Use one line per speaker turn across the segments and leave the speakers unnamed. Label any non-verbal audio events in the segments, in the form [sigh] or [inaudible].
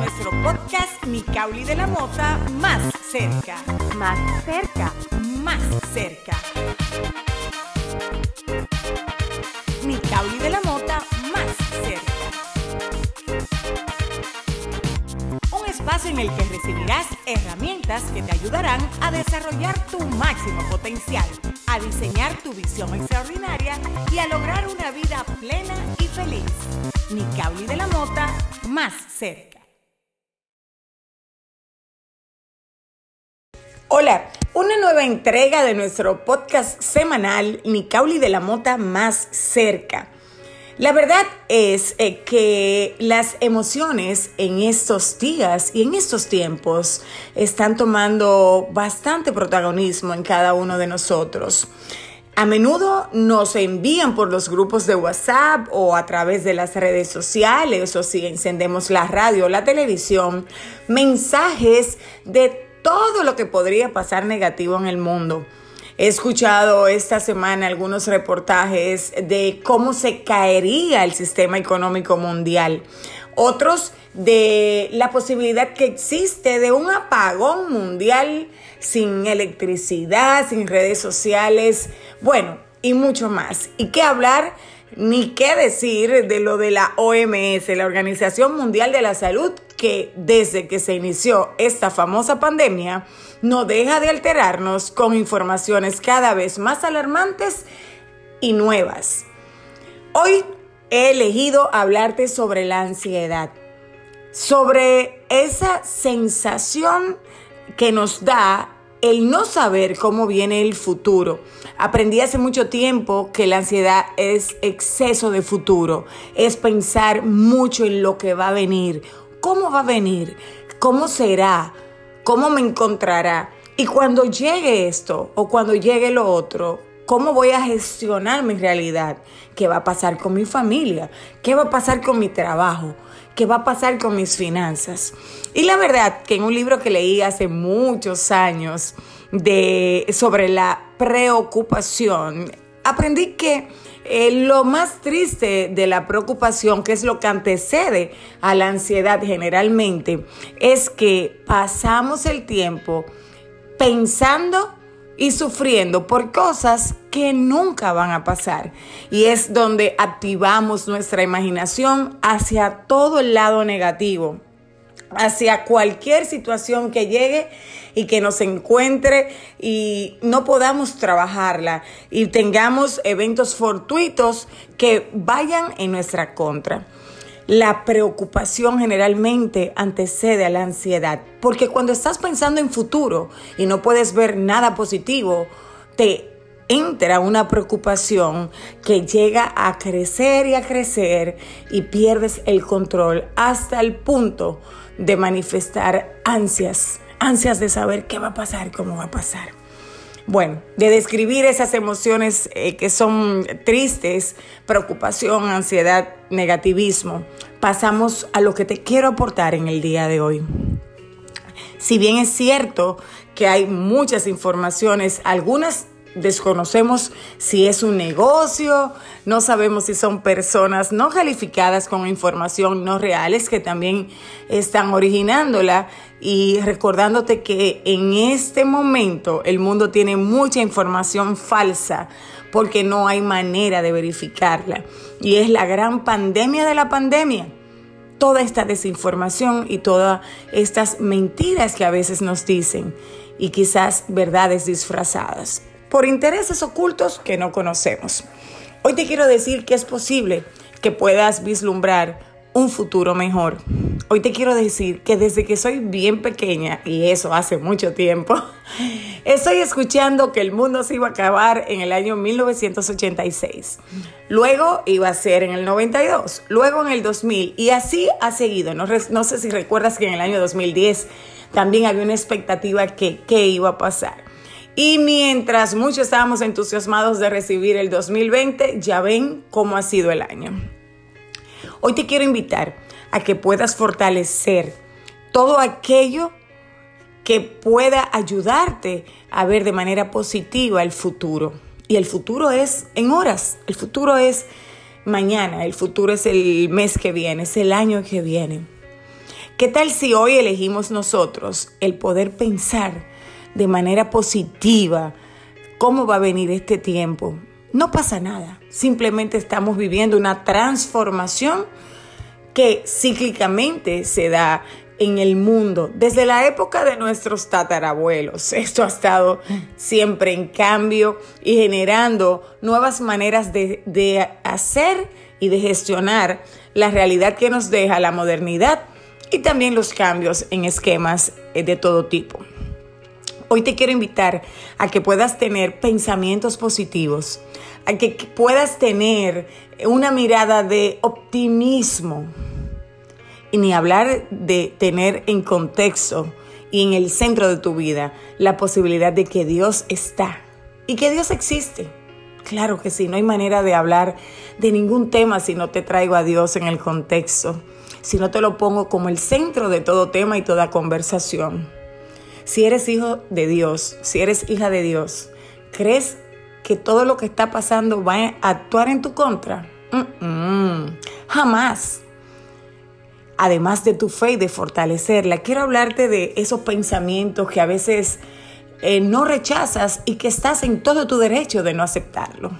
nuestro podcast Nicauli de la Mota más cerca.
Más cerca.
Más cerca. Nicauli de la Mota más cerca. Un espacio en el que recibirás herramientas que te ayudarán a desarrollar tu máximo potencial, a diseñar tu visión extraordinaria y a lograr una vida plena y feliz. Nicauli de la Mota más cerca. Hola, una nueva entrega de nuestro podcast semanal Nicauli de la Mota más cerca. La verdad es eh, que las emociones en estos días y en estos tiempos están tomando bastante protagonismo en cada uno de nosotros. A menudo nos envían por los grupos de WhatsApp o a través de las redes sociales o si encendemos la radio o la televisión, mensajes de todo lo que podría pasar negativo en el mundo. He escuchado esta semana algunos reportajes de cómo se caería el sistema económico mundial. Otros de la posibilidad que existe de un apagón mundial sin electricidad, sin redes sociales, bueno, y mucho más. ¿Y qué hablar? Ni qué decir de lo de la OMS, la Organización Mundial de la Salud, que desde que se inició esta famosa pandemia, no deja de alterarnos con informaciones cada vez más alarmantes y nuevas. Hoy he elegido hablarte sobre la ansiedad, sobre esa sensación que nos da el no saber cómo viene el futuro. Aprendí hace mucho tiempo que la ansiedad es exceso de futuro, es pensar mucho en lo que va a venir, cómo va a venir, cómo será, cómo me encontrará. Y cuando llegue esto o cuando llegue lo otro, ¿cómo voy a gestionar mi realidad? ¿Qué va a pasar con mi familia? ¿Qué va a pasar con mi trabajo? ¿Qué va a pasar con mis finanzas? Y la verdad que en un libro que leí hace muchos años de, sobre la preocupación, aprendí que eh, lo más triste de la preocupación, que es lo que antecede a la ansiedad generalmente, es que pasamos el tiempo pensando y sufriendo por cosas que nunca van a pasar. Y es donde activamos nuestra imaginación hacia todo el lado negativo, hacia cualquier situación que llegue y que nos encuentre y no podamos trabajarla y tengamos eventos fortuitos que vayan en nuestra contra. La preocupación generalmente antecede a la ansiedad, porque cuando estás pensando en futuro y no puedes ver nada positivo, te entra una preocupación que llega a crecer y a crecer y pierdes el control hasta el punto de manifestar ansias, ansias de saber qué va a pasar, cómo va a pasar. Bueno, de describir esas emociones eh, que son tristes, preocupación, ansiedad, negativismo, pasamos a lo que te quiero aportar en el día de hoy. Si bien es cierto que hay muchas informaciones, algunas desconocemos si es un negocio, no sabemos si son personas no calificadas con información no reales que también están originándola. Y recordándote que en este momento el mundo tiene mucha información falsa porque no hay manera de verificarla. Y es la gran pandemia de la pandemia. Toda esta desinformación y todas estas mentiras que a veces nos dicen y quizás verdades disfrazadas por intereses ocultos que no conocemos. Hoy te quiero decir que es posible que puedas vislumbrar un futuro mejor. Hoy te quiero decir que desde que soy bien pequeña, y eso hace mucho tiempo, [laughs] estoy escuchando que el mundo se iba a acabar en el año 1986. Luego iba a ser en el 92, luego en el 2000, y así ha seguido. No, sé si recuerdas que en el año 2010 también había una expectativa que qué iba a pasar. Y mientras muchos estábamos entusiasmados de recibir el 2020, ya ven cómo ha sido el año. Hoy te quiero invitar a que puedas fortalecer todo aquello que pueda ayudarte a ver de manera positiva el futuro. Y el futuro es en horas, el futuro es mañana, el futuro es el mes que viene, es el año que viene. ¿Qué tal si hoy elegimos nosotros el poder pensar de manera positiva cómo va a venir este tiempo? No pasa nada, simplemente estamos viviendo una transformación que cíclicamente se da en el mundo desde la época de nuestros tatarabuelos. Esto ha estado siempre en cambio y generando nuevas maneras de, hacer y de gestionar la realidad que nos deja la modernidad y también los cambios en esquemas eh, de todo tipo. Hoy te quiero invitar a que puedas tener pensamientos positivos, a que puedas tener una mirada de optimismo, y ni hablar de tener en contexto y en el centro de tu vida la posibilidad de que Dios está y que Dios existe. Claro que sí, no hay manera de hablar de ningún tema si no te traigo a Dios en el contexto, si no te lo pongo como el centro de todo tema y toda conversación. Si eres hijo de Dios, si eres hija de Dios, ¿crees que todo lo que está pasando va a actuar en tu contra? Jamás además de tu fe y de fortalecerla, quiero hablarte de esos pensamientos que a veces eh, no rechazas y que estás en todo tu derecho de no aceptarlo.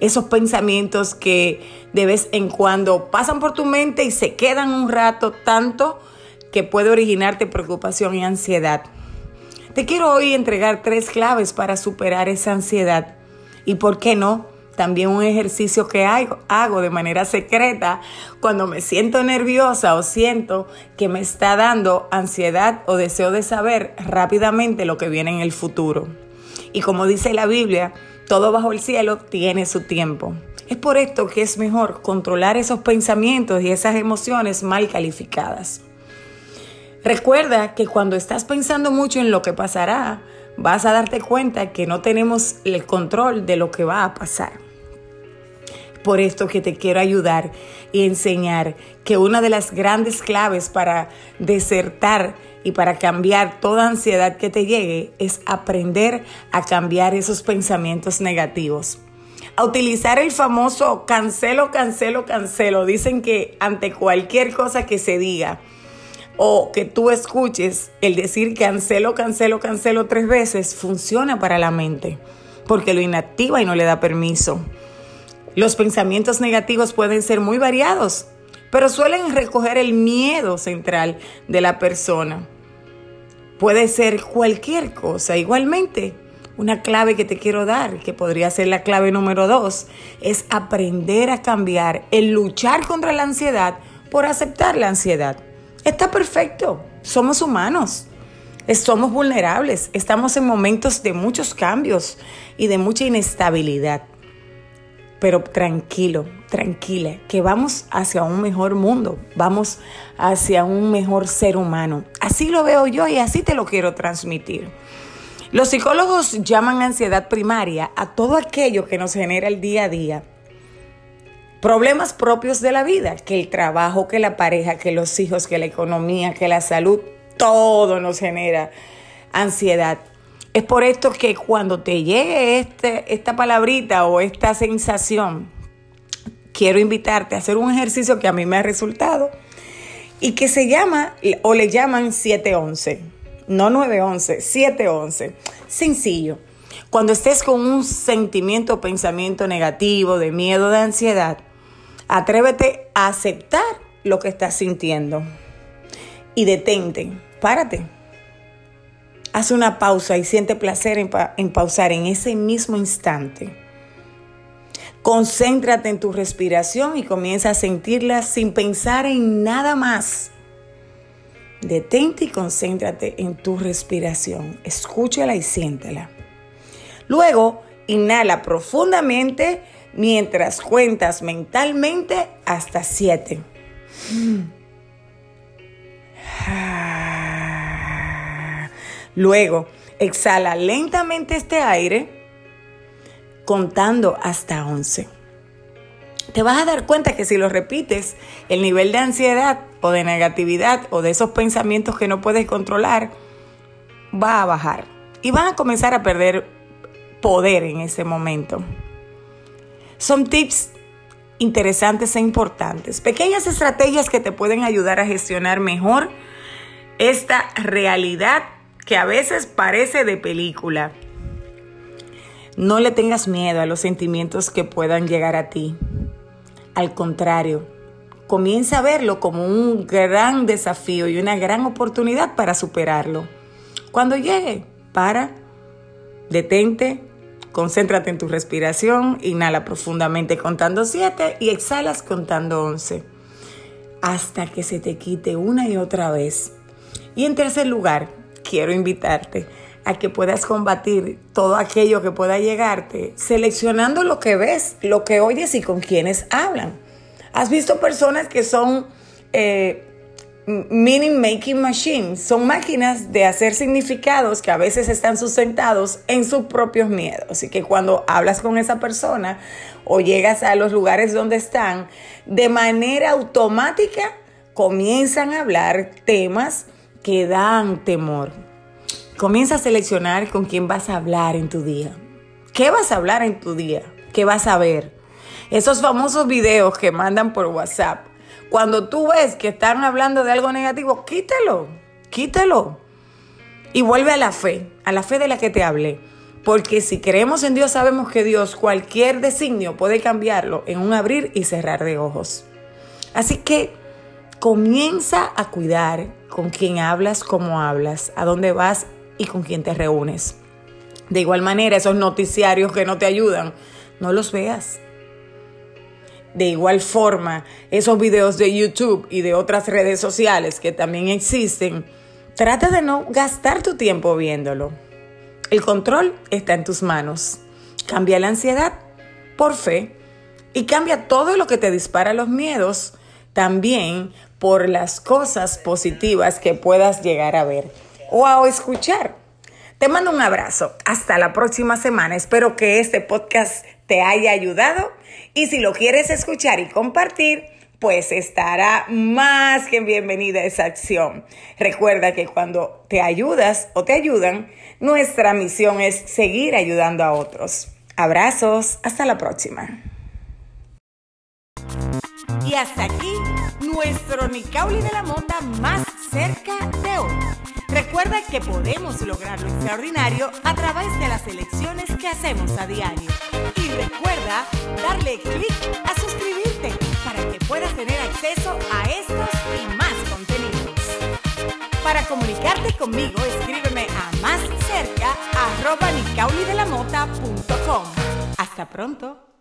Esos pensamientos que de vez en cuando pasan por tu mente y se quedan un rato tanto que puede originarte preocupación y ansiedad. Te quiero hoy entregar tres claves para superar esa ansiedad y, ¿por qué no?, también un ejercicio que hago, de manera secreta cuando me siento nerviosa o siento que me está dando ansiedad o deseo de saber rápidamente lo que viene en el futuro. Y como dice la Biblia, todo bajo el cielo tiene su tiempo. Es por esto que es mejor controlar esos pensamientos y esas emociones mal calificadas. Recuerda que cuando estás pensando mucho en lo que pasará, vas a darte cuenta que no tenemos el control de lo que va a pasar. Por esto que te quiero ayudar y enseñar que una de las grandes claves para desertar y para cambiar toda ansiedad que te llegue es aprender a cambiar esos pensamientos negativos. A utilizar el famoso cancelo, cancelo, cancelo. Dicen que ante cualquier cosa que se diga, o que tú escuches el decir cancelo, cancelo, cancelo tres veces, funciona para la mente, porque lo inactiva y no le da permiso. Los pensamientos negativos pueden ser muy variados, pero suelen recoger el miedo central de la persona. Puede ser cualquier cosa. Igualmente, una clave que te quiero dar, que podría ser la clave número dos, es aprender a cambiar el luchar contra la ansiedad por aceptar la ansiedad. Está perfecto, somos humanos, somos vulnerables, estamos en momentos de muchos cambios y de mucha inestabilidad. Pero tranquilo, tranquila, que vamos hacia un mejor mundo, vamos hacia un mejor ser humano. Así lo veo yo y así te lo quiero transmitir. Los psicólogos llaman ansiedad primaria a todo aquello que nos genera el día a día problemas propios de la vida, que el trabajo, que la pareja, que los hijos, que la economía, que la salud, todo nos genera ansiedad. Es por esto que cuando te llegue este, esta palabrita o esta sensación, quiero invitarte a hacer un ejercicio que a mí me ha resultado y que se llama o le llaman 711, no 911, 711. Sencillo. Cuando estés con un sentimiento o pensamiento negativo, de miedo, de ansiedad, Atrévete a aceptar lo que estás sintiendo y detente, párate. Haz una pausa y siente placer en, pausar en ese mismo instante. Concéntrate en tu respiración y comienza a sentirla sin pensar en nada más. Detente y concéntrate en tu respiración. Escúchala y siéntela. Luego, inhala profundamente mientras cuentas mentalmente hasta siete. Luego, exhala lentamente este aire contando hasta 11. Te vas a dar cuenta que si lo repites, el nivel de ansiedad o de negatividad o de esos pensamientos que no puedes controlar va a bajar y van a comenzar a perder poder en ese momento. Son tips interesantes e importantes. Pequeñas estrategias que te pueden ayudar a gestionar mejor esta realidad que a veces parece de película. No le tengas miedo a los sentimientos que puedan llegar a ti. Al contrario, comienza a verlo como un gran desafío y una gran oportunidad para superarlo. Cuando llegue, para, detente, concéntrate en tu respiración, inhala profundamente contando 7 y exhalas contando 11, hasta que se te quite una y otra vez. Y en tercer lugar, quiero invitarte a que puedas combatir todo aquello que pueda llegarte, seleccionando lo que ves, lo que oyes y con quienes hablan. ¿Has visto personas que son eh, meaning making machines? Son máquinas de hacer significados que a veces están sustentados en sus propios miedos. Y que cuando hablas con esa persona o llegas a los lugares donde están, de manera automática comienzan a hablar temas que dan temor. Comienza a seleccionar con quién vas a hablar en tu día. ¿Qué vas a hablar en tu día? ¿Qué vas a ver? Esos famosos videos que mandan por WhatsApp. Cuando tú ves que están hablando de algo negativo, quítalo, quítalo. Y vuelve a la fe, a la fe de la que te hablé. Porque si creemos en Dios, sabemos que Dios cualquier designio puede cambiarlo en un abrir y cerrar de ojos. Así que comienza a cuidar con quién hablas, cómo hablas, a dónde vas y con quién te reúnes. De igual manera, esos noticiarios que no te ayudan, no los veas. De igual forma, esos videos de YouTube y de otras redes sociales que también existen, trata de no gastar tu tiempo viéndolo. El control está en tus manos. Cambia la ansiedad por fe y cambia todo lo que te dispara los miedos también por las cosas positivas que puedas llegar a ver o a escuchar. Te mando un abrazo. Hasta la próxima semana. Espero que este podcast te haya ayudado y si lo quieres escuchar y compartir, pues estará más que bienvenida esa acción. Recuerda que cuando te ayudas o te ayudan, nuestra misión es seguir ayudando a otros. Abrazos, hasta la próxima. Y hasta aquí nuestro Nicauli de la Mota más cerca de hoy. Recuerda que podemos lograr lo extraordinario a través de las elecciones que hacemos a diario. Y recuerda darle clic a suscribirte para que puedas tener acceso a estos y más contenidos. Para comunicarte conmigo, escríbeme a más cerca Hasta pronto.